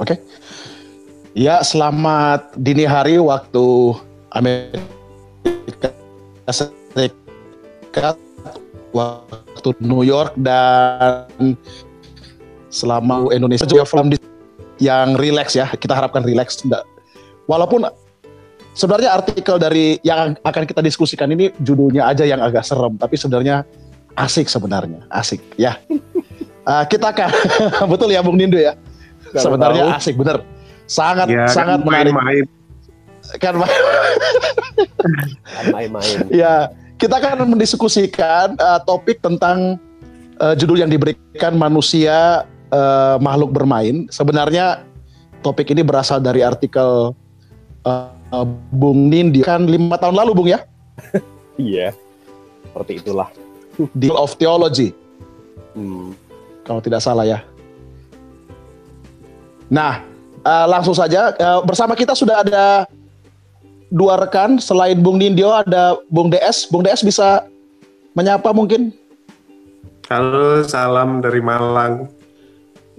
Oke. Okay? Ya, selamat dini hari waktu Amerika Serikat, waktu New York dan selama Indonesia juga film yang rileks ya. Kita harapkan rileks. Walaupun sebenarnya artikel dari yang akan kita diskusikan ini judulnya aja yang agak serem, tapi sebenarnya asik sebenarnya, asik ya. Uh, kita akan betul ya Bung Nindo ya. Sebenarnya asik bener sangat ya, sangat kan menarik. Main-main. Kan main-main. ya, kita akan mendiskusikan uh, topik tentang uh, judul yang diberikan manusia uh, makhluk bermain. Sebenarnya topik ini berasal dari artikel uh, Bung Nindi kan lima tahun lalu Bung ya? Iya, seperti itulah. Deal of Theology. Hmm. Kalau tidak salah ya. Nah, uh, langsung saja uh, bersama kita sudah ada dua rekan selain Bung Nindyo ada Bung DS. Bung DS bisa menyapa mungkin? Halo, salam dari Malang.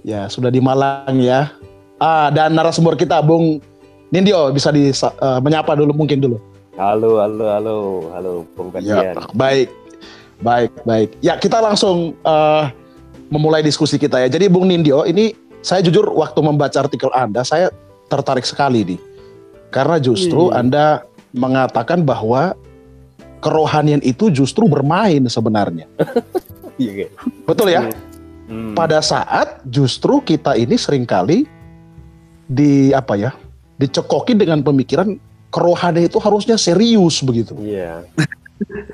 Ya, sudah di Malang ya. Ah, dan narasumber kita Bung Nindyo bisa di uh, menyapa dulu mungkin dulu. Halo, halo, halo, halo, Bung Ya, baik, baik, baik. Ya, kita langsung uh, memulai diskusi kita ya. Jadi Bung Nindyo ini saya jujur waktu membaca artikel Anda, saya tertarik sekali nih. Karena justru hmm. Anda mengatakan bahwa kerohanian itu justru bermain sebenarnya. Iya, Betul ya? Hmm. Pada saat justru kita ini sering kali di apa ya? Dicekokin dengan pemikiran kerohanian itu harusnya serius begitu. Iya.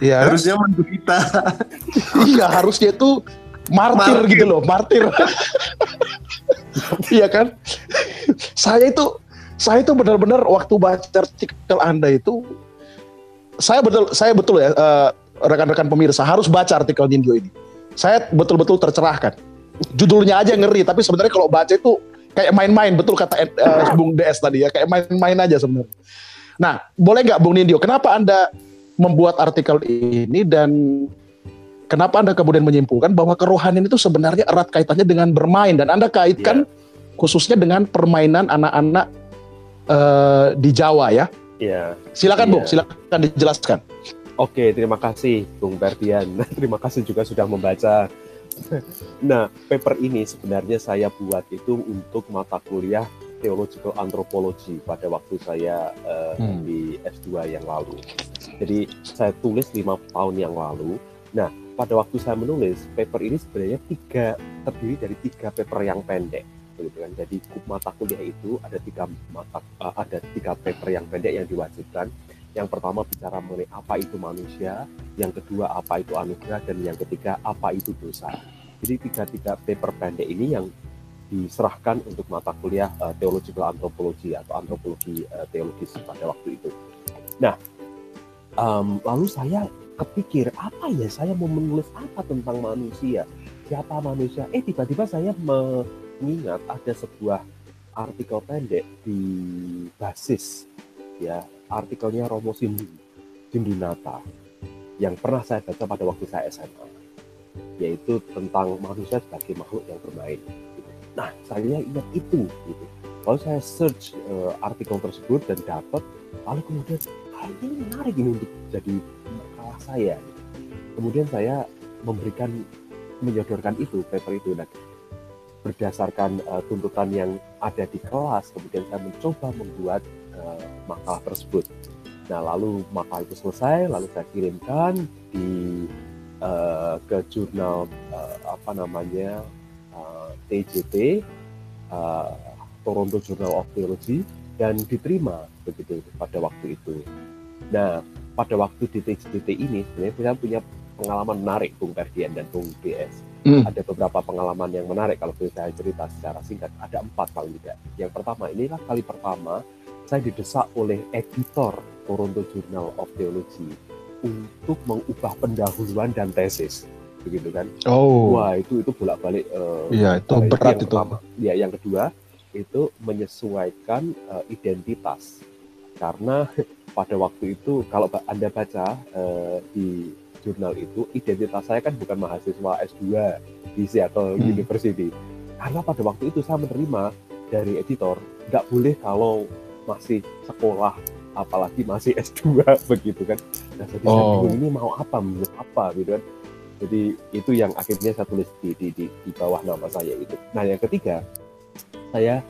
Ya. Harusnya menderita. iya, harusnya itu martir, martir. gitu loh, martir. Iya kan? saya itu saya itu benar-benar waktu baca artikel Anda itu saya betul saya betul ya uh, rekan-rekan pemirsa harus baca artikel Nindyo ini. Saya betul-betul tercerahkan. Judulnya aja ngeri, tapi sebenarnya kalau baca itu kayak main-main, betul kata uh, Bung DS tadi ya, kayak main-main aja sebenarnya. Nah, boleh nggak Bung Nindyo, kenapa Anda membuat artikel ini dan kenapa Anda kemudian menyimpulkan bahwa kerohanian itu sebenarnya erat kaitannya dengan bermain dan Anda kaitkan yeah. khususnya dengan permainan anak-anak uh, di Jawa ya? Iya. Yeah. Silakan yeah. Bung, silakan dijelaskan. Oke, terima kasih Bung Berdian. terima kasih juga sudah membaca. nah, paper ini sebenarnya saya buat itu untuk mata kuliah Theological Anthropology pada waktu saya uh, hmm. di S2 yang lalu. Jadi saya tulis lima tahun yang lalu. Nah, pada waktu saya menulis paper ini sebenarnya tiga terdiri dari tiga paper yang pendek begitu kan. Jadi mata kuliah itu ada tiga mata uh, ada tiga paper yang pendek yang diwajibkan. Yang pertama bicara mengenai apa itu manusia yang kedua apa itu anugerah dan yang ketiga apa itu dosa. Jadi tiga tiga paper pendek ini yang diserahkan untuk mata kuliah uh, theological anthropology atau antropologi uh, teologis pada waktu itu. Nah um, lalu saya kepikir apa ya saya mau menulis apa tentang manusia? Siapa manusia? Eh tiba-tiba saya mengingat ada sebuah artikel pendek di basis ya artikelnya Romo Sindu Sindunata yang pernah saya baca pada waktu saya SMA yaitu tentang manusia sebagai makhluk yang bermain. Nah saya ingat itu gitu. lalu saya search uh, artikel tersebut dan dapat lalu kemudian hal ini menarik ini untuk jadi saya. Kemudian saya memberikan menyodorkan itu paper itu dan berdasarkan uh, tuntutan yang ada di kelas kemudian saya mencoba membuat uh, makalah tersebut. Nah lalu makalah itu selesai lalu saya kirimkan di uh, ke jurnal uh, apa namanya uh, TJT uh, Toronto Journal of Theology dan diterima begitu pada waktu itu. Nah pada waktu di TJT ini sebenarnya kita punya pengalaman menarik Bung Ferdian dan Bung DS. Hmm. Ada beberapa pengalaman yang menarik kalau boleh saya cerita secara singkat. Ada empat paling tidak. Yang pertama, inilah kali pertama saya didesak oleh editor Toronto Journal of Theology untuk mengubah pendahuluan dan tesis begitu kan oh wah itu itu bolak balik uh, iya itu berat itu, itu pertama. ya yang kedua itu menyesuaikan uh, identitas karena pada waktu itu kalau Anda baca uh, di jurnal itu identitas saya kan bukan mahasiswa S2 di Seattle hmm. University. Karena pada waktu itu saya menerima dari editor nggak boleh kalau masih sekolah apalagi masih S2 begitu kan nah jadi oh. saya bingung ini mau apa menurut apa gitu kan jadi itu yang akhirnya saya tulis di, di, di, di bawah nama saya itu nah yang ketiga saya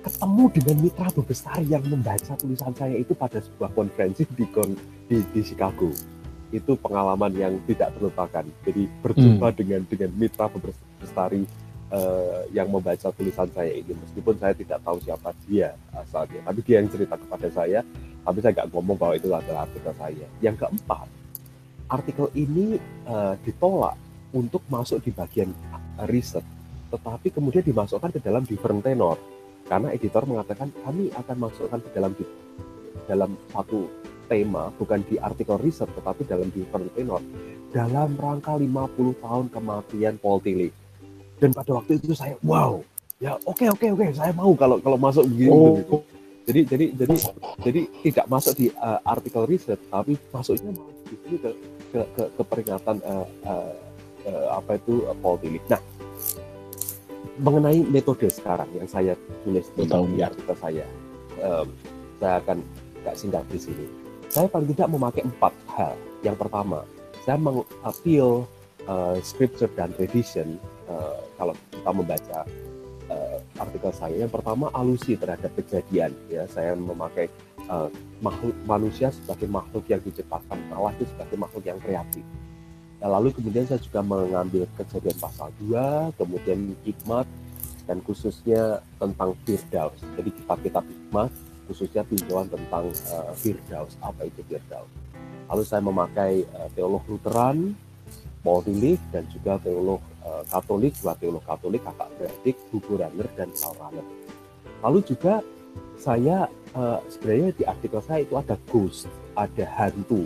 ketemu dengan mitra besar yang membaca tulisan saya itu pada sebuah konferensi di, di, di Chicago. Itu pengalaman yang tidak terlupakan. Jadi berjumpa hmm. dengan dengan mitra bestari uh, yang membaca tulisan saya ini. Meskipun saya tidak tahu siapa dia asalnya. Tapi dia yang cerita kepada saya. Tapi saya nggak ngomong bahwa itu adalah artikel saya. Yang keempat artikel ini uh, ditolak untuk masuk di bagian riset. Tetapi kemudian dimasukkan ke dalam different tenor karena editor mengatakan kami akan masukkan ke dalam di dalam satu tema bukan di artikel riset tetapi dalam different tenor dalam rangka 50 tahun kematian Paul Tillich dan pada waktu itu saya wow ya oke okay, oke okay, oke okay, saya mau kalau kalau masuk begini oh. gitu jadi jadi jadi jadi tidak masuk di uh, artikel riset tapi masuknya di ke ke, ke, ke peringatan uh, uh, uh, apa itu uh, Paul Tillich. Nah mengenai metode sekarang yang saya tulis di artikel saya, um, saya akan nggak singgah di sini. Saya paling tidak memakai empat hal. Yang pertama, saya mengapil uh, scripture dan tradition uh, kalau kita membaca uh, artikel saya yang pertama alusi terhadap kejadian ya saya memakai uh, makhluk manusia sebagai makhluk yang diciptakan Allah itu sebagai makhluk yang kreatif nah, lalu kemudian saya juga mengambil kejadian pasal 2 kemudian hikmat dan khususnya tentang Firdaus. Jadi kitab-kitab hikmat khususnya tinjauan tentang uh, Firdaus. Apa itu Firdaus? Lalu saya memakai uh, teolog Lutheran Paul Tillich dan juga teolog uh, Katolik, dua teolog Katolik, kakak Benedict, Hugo Runner, dan Paul Runner. Lalu juga saya uh, sebenarnya di artikel saya itu ada ghost, ada hantu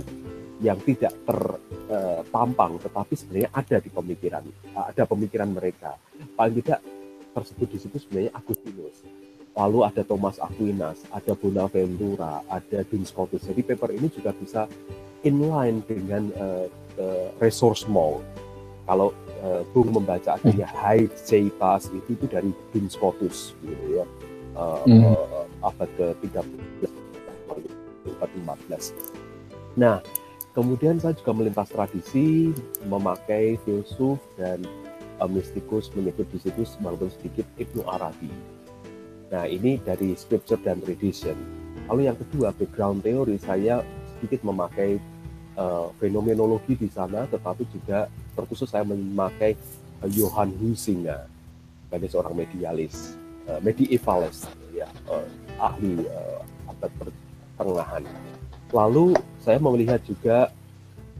yang tidak terpampang, uh, tetapi sebenarnya ada di pemikiran, uh, ada pemikiran mereka. Paling tidak tersebut di situ sebenarnya Agustinus. Lalu ada Thomas Aquinas, ada Bonaventura, ada Duns Scotus. Jadi paper ini juga bisa inline dengan uh, uh, resource mall. Kalau uh, Bung membaca akhirnya High Cetas itu itu dari Duns Scotus gitu ya. Uh, hmm. uh, abad ke-13 abad 14. Nah, kemudian saya juga melintas tradisi memakai filsuf dan uh, mistikus menyebut di situ walaupun sedikit Ibnu Arabi. Nah, ini dari scripture dan tradition. Lalu yang kedua, background teori saya sedikit memakai uh, fenomenologi di sana, tetapi juga terkhusus saya memakai uh, Johann Huizinga sebagai seorang medialis, uh, medievalis, ya, uh, ahli uh, abad pertengahan. Lalu saya melihat juga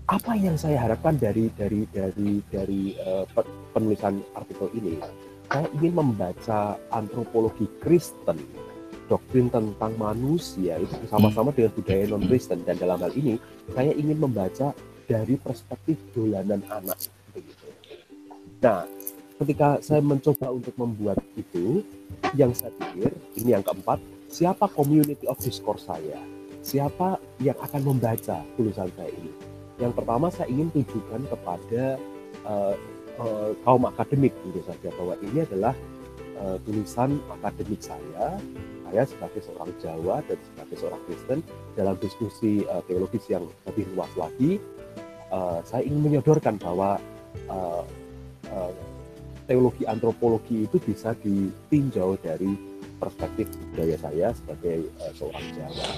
apa yang saya harapkan dari dari dari dari uh, penulisan artikel ini. Saya ingin membaca antropologi Kristen doktrin tentang manusia itu bersama-sama dengan budaya non Kristen dan dalam hal ini saya ingin membaca dari perspektif dolanan anak begitu. Nah, ketika saya mencoba untuk membuat itu, yang saya pikir ini yang keempat, siapa community of discourse saya? Siapa yang akan membaca tulisan saya ini? Yang pertama saya ingin tujukan kepada uh, uh, kaum akademik tentu saja bahwa ini adalah uh, tulisan akademik saya saya sebagai seorang Jawa dan sebagai seorang Kristen dalam diskusi uh, teologis yang lebih luas lagi, uh, saya ingin menyodorkan bahwa uh, uh, teologi antropologi itu bisa ditinjau dari perspektif budaya saya sebagai uh, seorang Jawa.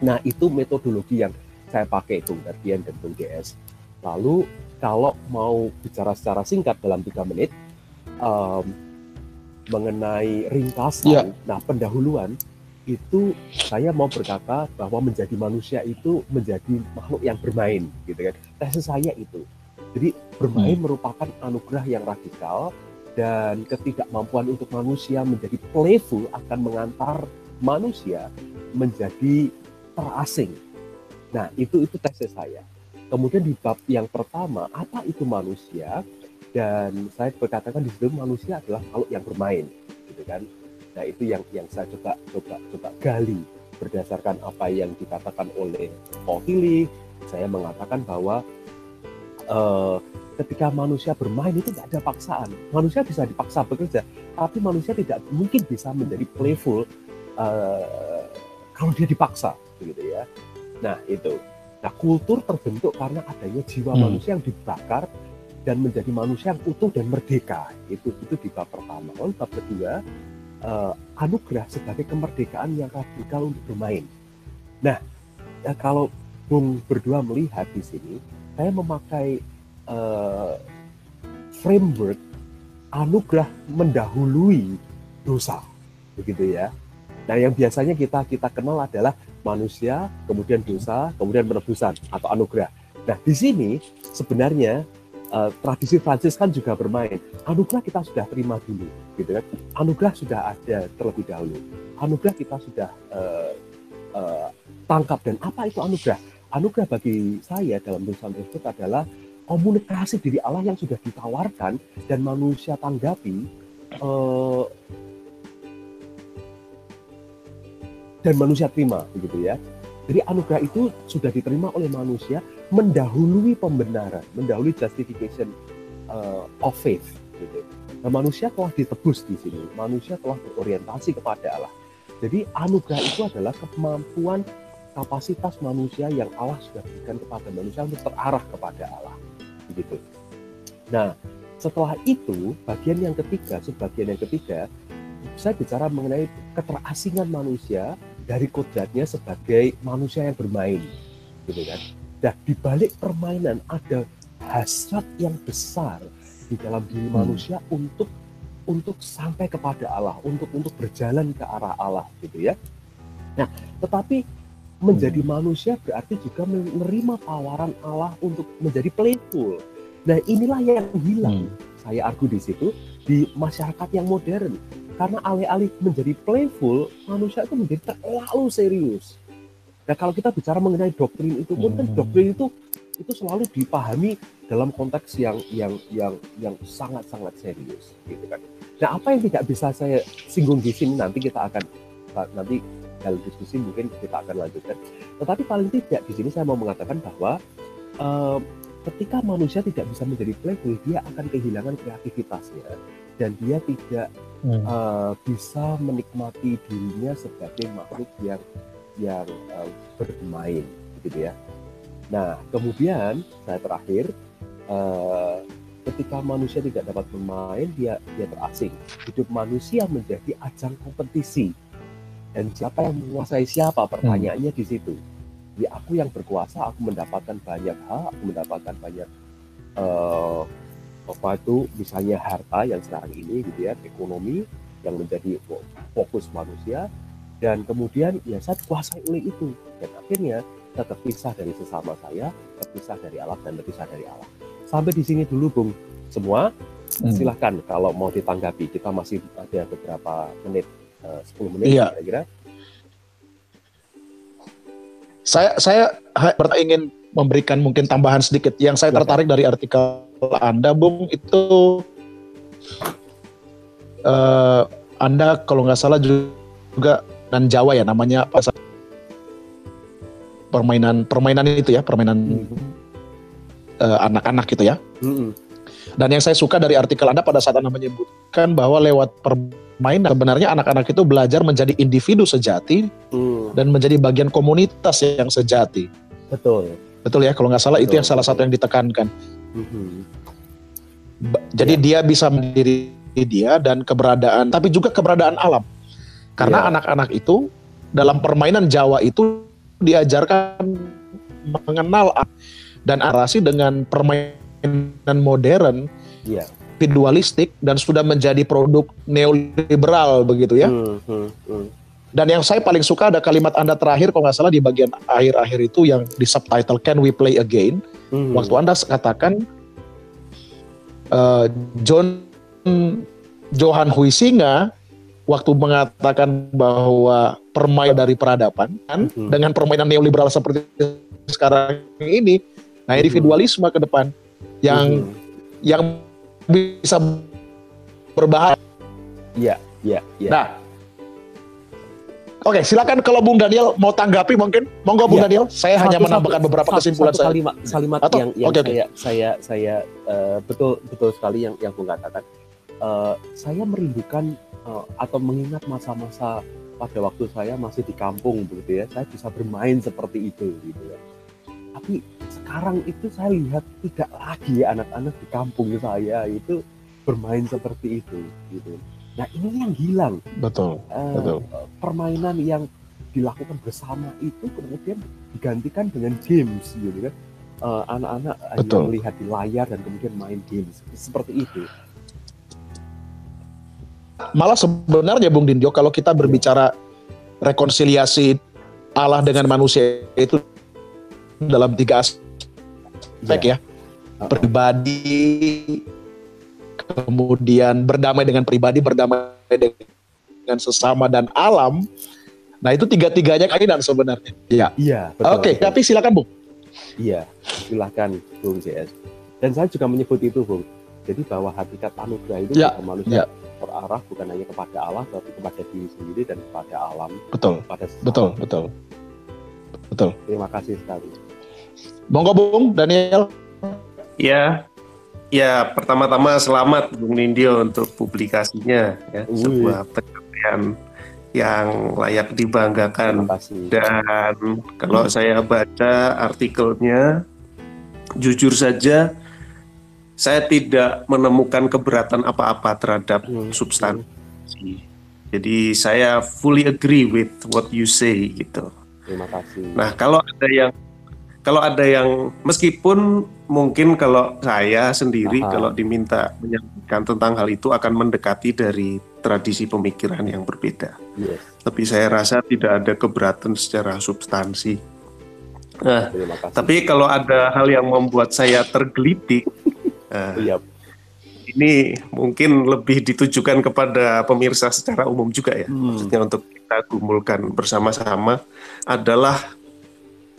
Nah itu metodologi yang saya pakai Bung Dardian dan Bung DS. Lalu kalau mau bicara secara singkat dalam tiga menit, um, mengenai ringkasan, ya. nah pendahuluan itu saya mau berkata bahwa menjadi manusia itu menjadi makhluk yang bermain, gitu kan. Tesis saya itu. Jadi bermain hmm. merupakan anugerah yang radikal dan ketidakmampuan untuk manusia menjadi playful akan mengantar manusia menjadi terasing. Nah, itu itu tesis saya. Kemudian di bab yang pertama, apa itu manusia? dan saya berkatakan di situ manusia adalah makhluk yang bermain gitu kan nah itu yang yang saya coba coba coba gali berdasarkan apa yang dikatakan oleh Paul saya mengatakan bahwa uh, ketika manusia bermain itu tidak ada paksaan. Manusia bisa dipaksa bekerja, tapi manusia tidak mungkin bisa menjadi playful uh, kalau dia dipaksa, begitu ya. Nah itu. Nah kultur terbentuk karena adanya jiwa hmm. manusia yang dibakar dan menjadi manusia yang utuh dan merdeka. Itu itu di bab pertama. Lalu bab kedua uh, anugerah sebagai kemerdekaan yang radikal untuk bermain. Nah ya, kalau Bung berdua melihat di sini, saya memakai uh, framework anugerah mendahului dosa, begitu ya. Nah, yang biasanya kita kita kenal adalah manusia, kemudian dosa, kemudian penebusan atau anugerah. Nah, di sini sebenarnya uh, tradisi Prancis kan juga bermain. Anugerah kita sudah terima dulu, gitu kan? Anugerah sudah ada terlebih dahulu. Anugerah kita sudah uh, uh, tangkap dan apa itu anugerah? Anugerah bagi saya dalam tulisan tersebut adalah komunikasi diri Allah yang sudah ditawarkan dan manusia tanggapi uh, dan manusia terima begitu ya. Jadi anugerah itu sudah diterima oleh manusia mendahului pembenaran, mendahului justification uh, of faith gitu. Nah, manusia telah ditebus di sini. Manusia telah berorientasi kepada Allah. Jadi anugerah itu adalah kemampuan kapasitas manusia yang Allah sudah berikan kepada manusia untuk terarah kepada Allah. Begitu. Nah, setelah itu bagian yang ketiga, sebagian yang ketiga, saya bicara mengenai keterasingan manusia dari kodratnya sebagai manusia yang bermain, gitu kan. Dan di balik permainan ada hasrat yang besar di dalam diri hmm. manusia untuk untuk sampai kepada Allah, untuk untuk berjalan ke arah Allah, gitu ya. Nah, tetapi menjadi hmm. manusia berarti juga menerima tawaran Allah untuk menjadi playful. Nah, inilah yang hilang. Hmm. Saya argu di situ di masyarakat yang modern karena alih-alih menjadi playful, manusia itu menjadi terlalu serius. Nah kalau kita bicara mengenai doktrin itu pun kan hmm. doktrin itu itu selalu dipahami dalam konteks yang yang yang yang sangat-sangat serius, gitu kan. Nah apa yang tidak bisa saya singgung di sini nanti kita akan nanti dalam diskusi mungkin kita akan lanjutkan. Tetapi paling tidak di sini saya mau mengatakan bahwa uh, ketika manusia tidak bisa menjadi playful, dia akan kehilangan kreativitasnya dan dia tidak hmm. uh, bisa menikmati dirinya sebagai makhluk yang yang uh, bermain gitu ya. Nah kemudian saya terakhir uh, ketika manusia tidak dapat bermain dia dia terasing. Hidup manusia menjadi ajang kompetisi dan siapa yang menguasai siapa pertanyaannya hmm. di situ. Ya aku yang berkuasa, aku mendapatkan banyak hal, aku mendapatkan banyak uh, apa itu misalnya harta yang sekarang ini gitu ya ekonomi yang menjadi fokus manusia dan kemudian ya saya dikuasai oleh itu. Dan akhirnya saya terpisah dari sesama saya terpisah dari Allah dan terpisah dari Allah. Sampai di sini dulu bung. Semua hmm. silahkan. Kalau mau ditanggapi kita masih ada beberapa menit eh, uh, 10 menit iya. kira-kira. Saya saya ingin memberikan mungkin tambahan sedikit. Yang saya tertarik dari artikel anda, Bung, itu uh, Anda kalau nggak salah juga dan Jawa ya namanya apa? Permainan permainan itu ya, permainan uh, anak-anak gitu ya. Mm-hmm. Dan yang saya suka dari artikel Anda pada saat Anda menyebutkan bahwa lewat permainan sebenarnya anak-anak itu belajar menjadi individu sejati mm. dan menjadi bagian komunitas yang sejati. Betul. Betul ya, kalau nggak salah betul, itu yang salah satu yang ditekankan. Mm-hmm. Jadi ya. dia bisa mendiri dia dan keberadaan, tapi juga keberadaan alam. Karena ya. anak-anak itu dalam permainan Jawa itu diajarkan mengenal dan arasi dengan permainan modern, ya. individualistik dan sudah menjadi produk neoliberal begitu ya. Hmm, hmm, hmm. Dan yang saya paling suka ada kalimat Anda terakhir kalau nggak salah di bagian akhir-akhir itu yang di subtitle Can We Play Again? Hmm. Waktu Anda katakan uh, John Johan Huizinga waktu mengatakan bahwa permainan dari peradaban kan hmm. dengan permainan neoliberal seperti sekarang ini, nah individualisme ke depan yang hmm. yang bisa berbahaya. Iya, iya, iya. Nah, Oke, silakan kalau Bung Daniel mau tanggapi mungkin. Monggo Bung ya. Daniel, saya satu, hanya menambahkan beberapa kesimpulan satu saya. Kalimat, kalimat Atau, yang, yang okay, saya okay. saya saya uh, betul betul sekali yang yang Bung katakan. Uh, saya merindukan uh, atau mengingat masa-masa pada waktu saya masih di kampung begitu ya. Saya bisa bermain seperti itu gitu ya. Tapi sekarang itu saya lihat tidak lagi anak-anak di kampung saya itu bermain seperti itu gitu Nah ini yang hilang. Betul. Uh, betul. Permainan yang dilakukan bersama itu kemudian digantikan dengan games gitu kan. Uh, anak-anak hanya melihat di layar dan kemudian main games seperti itu. Malah sebenarnya Bung Dindio kalau kita berbicara rekonsiliasi Allah dengan manusia itu dalam tiga aspek yeah. ya. Pribadi, kemudian berdamai dengan pribadi, berdamai dengan sesama dan alam. Nah itu tiga-tiganya kainan sebenarnya. Iya. Iya. Oke, okay, tapi silakan Bung. Iya, silakan Bung CS. Dan saya juga menyebut itu Bung. Jadi bahwa hakikat anugerah itu ya, manusia ya. terarah bukan hanya kepada Allah, tapi kepada diri sendiri dan kepada alam. Betul. Kepada betul, betul, betul. Terima kasih sekali. Monggo Bung Daniel. Ya, Ya, pertama-tama selamat Bung Nindyo untuk publikasinya ya, Ui. sebuah pencapaian yang layak dibanggakan. Dan kalau hmm. saya baca artikelnya, jujur saja saya tidak menemukan keberatan apa-apa terhadap hmm. substansi. Jadi saya fully agree with what you say gitu. Terima kasih. Nah, kalau ada yang kalau ada yang meskipun mungkin kalau saya sendiri Aha. kalau diminta menyampaikan tentang hal itu akan mendekati dari tradisi pemikiran yang berbeda. Yes. Tapi saya rasa tidak ada keberatan secara substansi. Nah, tapi kalau ada hal yang membuat saya tergelitik, uh, yep. ini mungkin lebih ditujukan kepada pemirsa secara umum juga ya. Hmm. Maksudnya untuk kita gumulkan bersama-sama adalah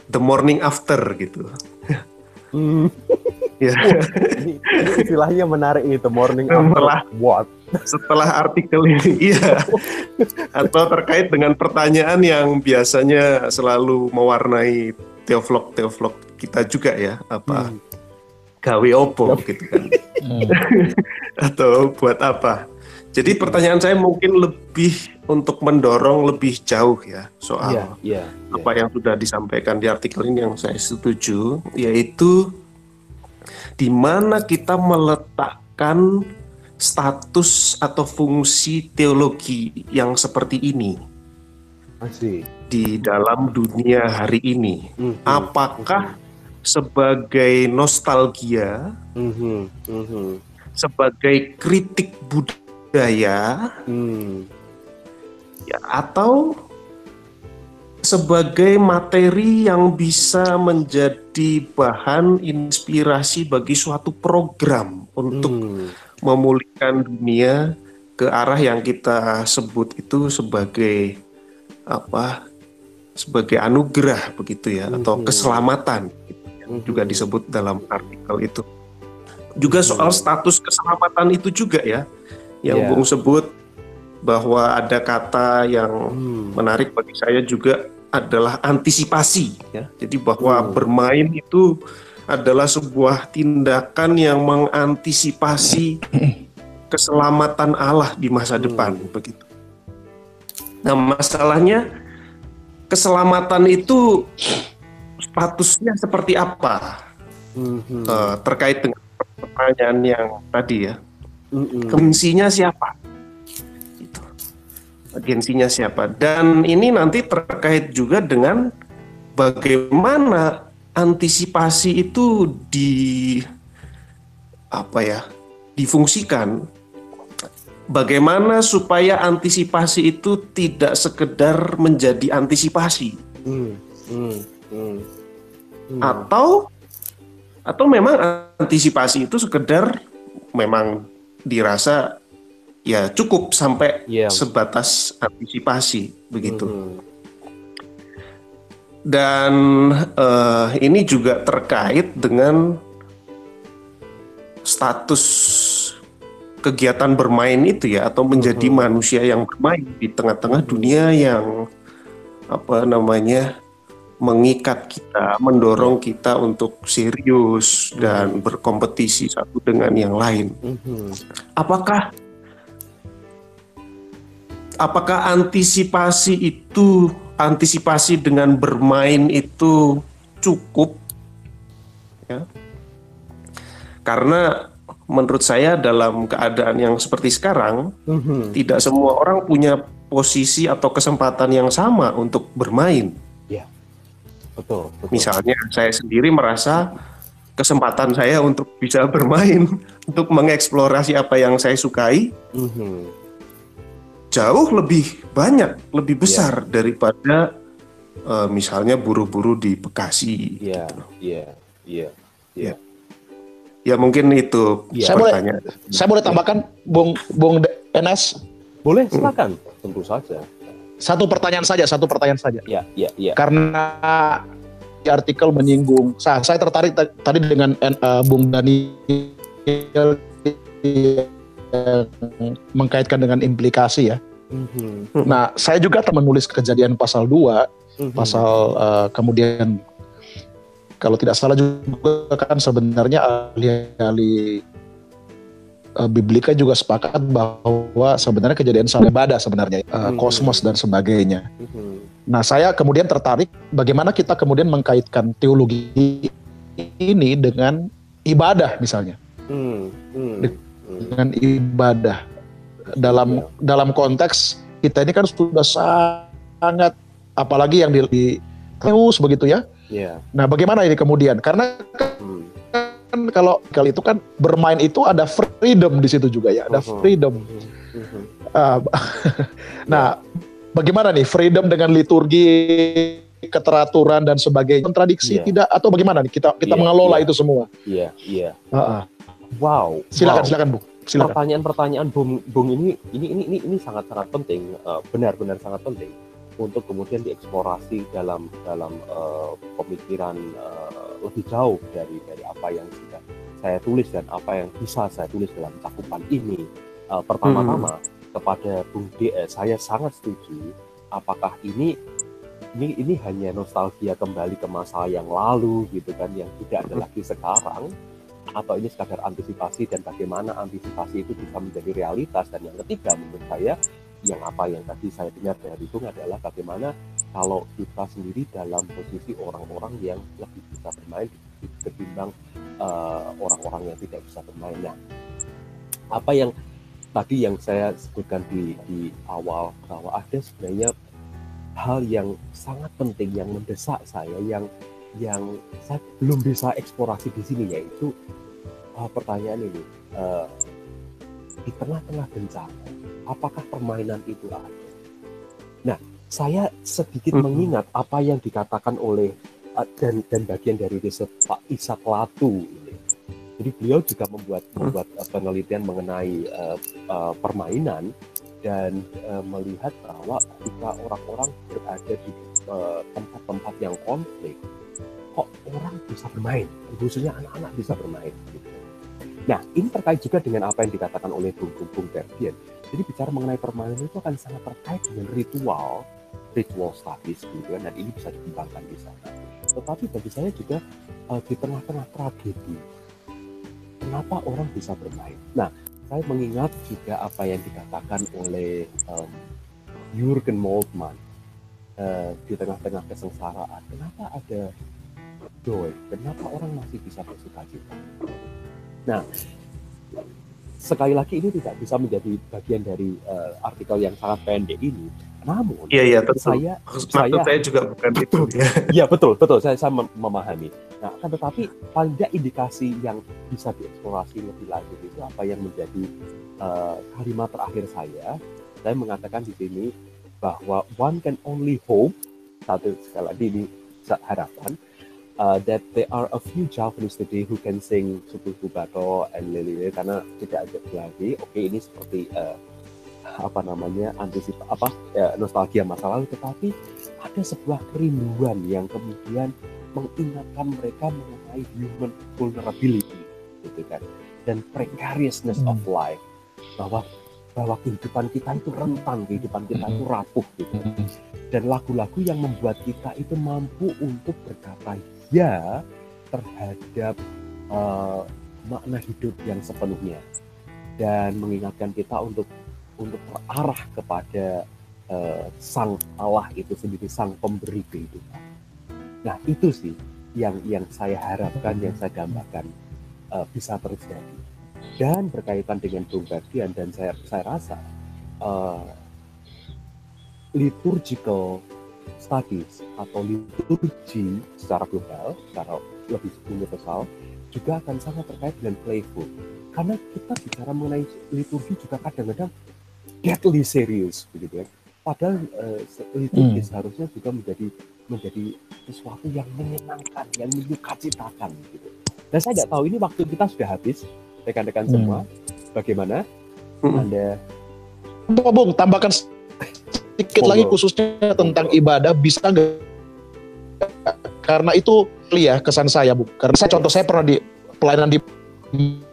the morning after gitu. Hmm. ya. ini, ini istilahnya menarik nih, the morning after. Setelah, what? Setelah artikel ini, iya. Atau terkait dengan pertanyaan yang biasanya selalu mewarnai teovlog-teovlog kita juga ya, apa? Hmm. Gawe opo gitu kan. Hmm. Atau buat apa? Jadi pertanyaan saya mungkin lebih untuk mendorong lebih jauh ya soal yeah, yeah, yeah. apa yang sudah disampaikan di artikel ini yang saya setuju, yaitu di mana kita meletakkan status atau fungsi teologi yang seperti ini Masih. di dalam dunia hari ini. Mm -hmm. Apakah mm -hmm. sebagai nostalgia, mm -hmm. Mm -hmm. sebagai kritik budaya budaya hmm. ya atau sebagai materi yang bisa menjadi bahan inspirasi bagi suatu program untuk hmm. memulihkan dunia ke arah yang kita sebut itu sebagai apa sebagai anugerah begitu ya hmm. atau keselamatan gitu, yang hmm. juga disebut dalam artikel itu juga soal hmm. status keselamatan itu juga ya yang yeah. Bung sebut bahwa ada kata yang hmm. menarik bagi saya juga adalah antisipasi ya. Jadi bahwa hmm. bermain itu adalah sebuah tindakan yang mengantisipasi keselamatan Allah di masa hmm. depan begitu. Nah, masalahnya keselamatan itu statusnya seperti apa? Hmm. Uh, terkait dengan pertanyaan yang tadi ya mm Agensinya siapa? Itu. Agensinya siapa? Dan ini nanti terkait juga dengan bagaimana antisipasi itu di apa ya? difungsikan bagaimana supaya antisipasi itu tidak sekedar menjadi antisipasi hmm, hmm, hmm, hmm. atau atau memang antisipasi itu sekedar memang dirasa ya cukup sampai yeah. sebatas antisipasi begitu. Hmm. Dan uh, ini juga terkait dengan status kegiatan bermain itu ya atau menjadi hmm. manusia yang bermain di tengah-tengah dunia yang apa namanya mengikat kita, mendorong kita untuk serius dan berkompetisi satu dengan yang lain. Mhm. Apakah apakah antisipasi itu antisipasi dengan bermain itu cukup? Ya. Karena menurut saya dalam keadaan yang seperti sekarang Mhm. tidak semua orang punya posisi atau kesempatan yang sama untuk bermain. Betul, betul. Misalnya saya sendiri merasa kesempatan saya untuk bisa bermain, untuk mengeksplorasi apa yang saya sukai Mhm. jauh lebih banyak, lebih besar daripada eh, misalnya buru-buru di Bekasi. Iya, iya, iya, iya. Ya mungkin itu Iya. Saya boleh- pertanyaan. Saya boleh tambahkan, Bung Bung NS, Boleh, silakan. Tentu saja. Satu pertanyaan saja, satu pertanyaan saja. Iya, iya, iya. Karena di artikel menyinggung, saya, saya tertarik ta- tadi dengan eh, Bung Daniel yang mengkaitkan dengan implikasi ya. Mhm. Nah, saya juga menulis kejadian pasal 2, Mhm. pasal eh, kemudian kalau tidak salah juga kan sebenarnya ahli-ahli eh, biblika juga sepakat bahwa sebenarnya kejadian salah ibadah sebenarnya Hmm. kosmos dan sebagainya. Mhm. Nah, saya kemudian tertarik bagaimana kita kemudian mengkaitkan teologi ini dengan ibadah misalnya. Mhm. dengan ibadah dalam dalam konteks kita ini kan sudah sangat apalagi yang di, di terus begitu ya. Iya. Nah, bagaimana ini kemudian? Karena Mhm. Kan kalau kali itu kan bermain itu ada freedom di situ juga ya, ada Mhm. freedom. Ah, nah, bagaimana nih freedom dengan liturgi, keteraturan dan sebagainya, kontradiksi Iya. tidak atau bagaimana nih kita kita Iya, mengelola iya. itu semua? Iya, iya. Ah, ah. Wow. Silakan, wow. silakan Bu, silakan. Pertanyaan-pertanyaan Bung, Bung ini, ini, ini, ini, ini sangat-sangat penting, eh, benar-benar sangat penting untuk kemudian dieksplorasi dalam dalam eh, pemikiran eh, lebih jauh dari dari apa yang sudah saya tulis dan apa yang bisa saya tulis dalam cakupan ini. Eh, pertama-tama kepada Bung DS, saya sangat setuju. Apakah ini ini ini hanya nostalgia kembali ke masa yang lalu gitu kan, yang tidak ada lagi sekarang? atau ini sekadar antisipasi dan bagaimana antisipasi itu bisa menjadi realitas dan yang ketiga menurut saya yang apa yang tadi saya dengar dari Bung adalah bagaimana kalau kita sendiri dalam posisi orang-orang yang lebih bisa bermain ketimbang eh, orang-orang yang tidak bisa bermain. Nah, apa yang tadi yang saya sebutkan di di awal bahwa ada sebenarnya hal yang sangat penting yang mendesak saya yang yang saya belum bisa eksplorasi di sini yaitu uh, pertanyaan ini uh, di tengah-tengah bencana apakah permainan itu ada? Nah saya sedikit Mhm. mengingat apa yang dikatakan oleh uh, dan dan bagian dari riset Pak Ishak Latu. Jadi beliau juga membuat membuat uh, penelitian mengenai uh, uh, permainan dan uh, melihat bahwa ketika orang-orang berada di uh, tempat-tempat yang konflik kok orang bisa bermain, khususnya anak-anak bisa bermain. Gitu. Nah, ini terkait juga dengan apa yang dikatakan oleh Bung Bung, Bung Ferdian. Jadi bicara mengenai permainan itu akan sangat terkait dengan ritual, ritual studies gitu kan, dan ini bisa dikembangkan di sana. Tetapi bagi saya juga eh, di tengah-tengah tragedi, kenapa orang bisa bermain? Nah, saya mengingat juga apa yang dikatakan oleh em, Jurgen Moltmann eh, di tengah-tengah kesengsaraan. Kenapa ada joy? Kenapa orang masih bisa bersuka cita? Nah, sekali lagi ini tidak bisa menjadi bagian dari eh, artikel yang sangat pendek ini. Namun, Iya iya tentu. saya Maksud saya- saya juga bukan itu ya. Iya betul betul saya saya mem- memahami. Nah kan tetapi paling tidak indikasi yang bisa dieksplorasi lebih lanjut itu apa yang menjadi eh, kalimat terakhir saya. Saya mengatakan di sini bahwa one can only hope satu sekali lagi ini harapan uh, that there are a few Javanese today who can sing Subuh Bubato and Lili karena tidak ada lagi. Oke ini seperti eh, apa namanya antisip apa ya, nostalgia masa lalu tetapi ada sebuah kerinduan yang kemudian mengingatkan mereka mengenai human vulnerability gitu kan dan precariousness of life bahwa bahwa kehidupan kita itu rentan, kehidupan kita itu rapuh gitu. Dan lagu-lagu yang membuat kita itu mampu untuk berkata ya terhadap uh, makna hidup yang sepenuhnya dan mengingatkan kita untuk untuk terarah kepada uh, sang Allah itu sendiri, sang pemberi kehidupan. Nah itu sih yang yang saya harapkan, yang saya gambarkan uh, bisa terjadi dan berkaitan dengan Ferdian dan saya saya rasa uh, liturgical studies atau liturgi secara global, secara lebih universal juga akan sangat terkait dengan playful. Karena kita bicara mengenai liturgi juga kadang-kadang deadly serious begitu ya. Padahal uh, liturgi hmm. seharusnya juga menjadi menjadi sesuatu yang menyenangkan, yang menyukacitakan gitu. Dan saya nggak tahu ini waktu kita sudah habis rekan-rekan hmm. semua. Bagaimana? Hmm. Anda Bung, tambahkan sedikit lagi khususnya tentang ibadah bisa nggak? Karena itu ya kesan saya bu. Karena saya contoh saya pernah di pelayanan di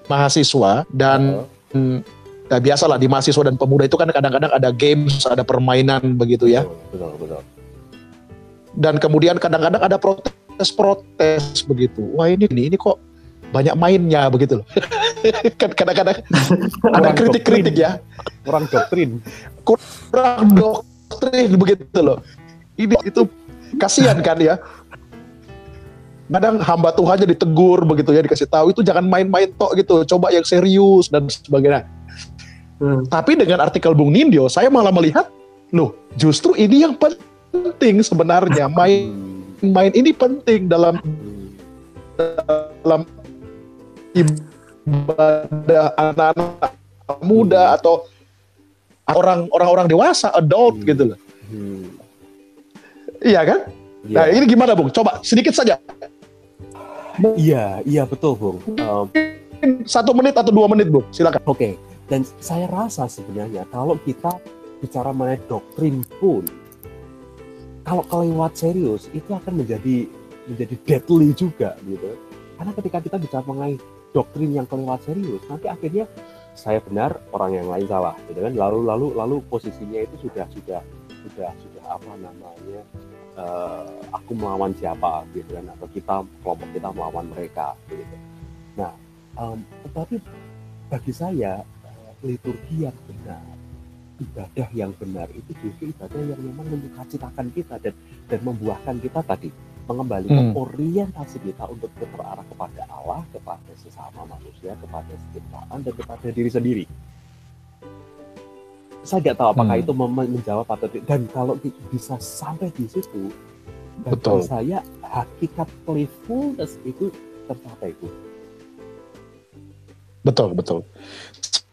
mahasiswa dan -huh. Nah, biasalah di mahasiswa dan pemuda itu kan kadang-kadang ada games, ada permainan begitu ya. Betul, betul. Dan kemudian kadang-kadang ada protes-protes begitu. Wah ini ini kok banyak mainnya begitu loh. kan kadang-kadang ada kritik-kritik ya. Kurang doktrin. Kurang doktrin begitu loh. Ini itu kasihan kan ya. Kadang hamba Tuhannya ditegur begitu ya dikasih tahu itu jangan main-main tok gitu, coba yang serius dan sebagainya. Hmm. Tapi dengan artikel Bung Nindyo, saya malah melihat, loh, justru ini yang penting sebenarnya main main ini penting dalam dalam ibadah anak-anak muda atau orang orang-orang dewasa, adult hmm. gitu loh. Hmm. Iya kan? Ya. Nah ini gimana Bung? Coba sedikit saja. Iya, iya betul Bung. Um, Satu menit atau dua menit Bung, silakan. Oke. Okay. Dan saya rasa sebenarnya kalau kita bicara mengenai doktrin pun, kalau kelewat serius itu akan menjadi menjadi deadly juga gitu. Karena ketika kita bicara mengenai doktrin yang kelewat serius nanti akhirnya saya benar orang yang lain salah gitu kan? Lalu lalu lalu posisinya itu sudah sudah sudah sudah apa namanya uh, aku melawan siapa gitu kan? Atau kita kelompok kita melawan mereka gitu. Nah um, tetapi bagi saya uh, liturgi yang benar ibadah yang benar itu justru ibadah yang memang menyukacitakan kita dan dan membuahkan kita tadi mengembalikan hmm. orientasi kita untuk terarah kepada Allah, kepada sesama manusia, kepada ciptaan dan kepada diri sendiri. Saya tidak tahu apakah hmm. itu menjawab atau tidak. Dan kalau bisa sampai di situ, bagi saya hakikat playfulness itu tercapai itu. Betul, betul.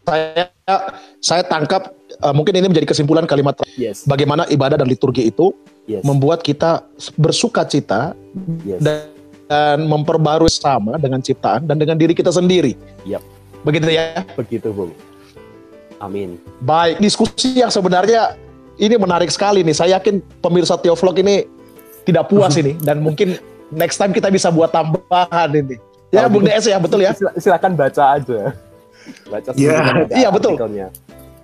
Saya saya tangkap uh, mungkin ini menjadi kesimpulan kalimat yes. bagaimana ibadah dan liturgi itu yes. membuat kita bersuka cita yes. dan, dan memperbarui sama dengan ciptaan dan dengan diri kita sendiri. Yep. Begitu ya? Begitu, Bung. Amin. Baik, diskusi yang sebenarnya ini menarik sekali nih. Saya yakin pemirsa Teovlog ini tidak puas ini dan mungkin next time kita bisa buat tambahan ini. Ya, Bung DS ya, betul ya? Silakan baca aja. Baca ya. Iya, betul.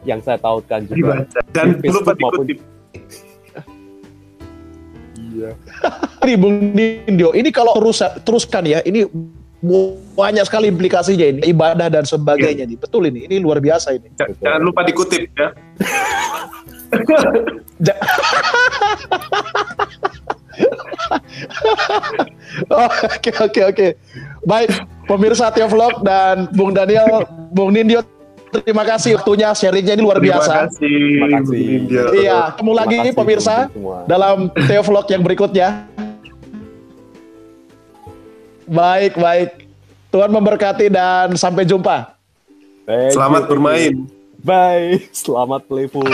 Yang saya tahukan juga. Dibaca. Dan belum maupun Iya. ini Bung Nindyo, ini kalau terus teruskan ya, ini banyak sekali implikasinya ini ibadah dan sebagainya iya. nih. Betul ini, ini luar biasa ini. Jangan lupa dikutip ya. Oke oke oke. Baik, pemirsa Tio Vlog dan Bung Daniel, Bung Nindyo terima kasih waktunya sharingnya ini luar biasa. Terima kasih. Iya, ketemu lagi kasih, pemirsa dalam Theo Vlog yang berikutnya. Baik, baik. Tuhan memberkati dan sampai jumpa. Selamat bermain. Bye. Selamat playful.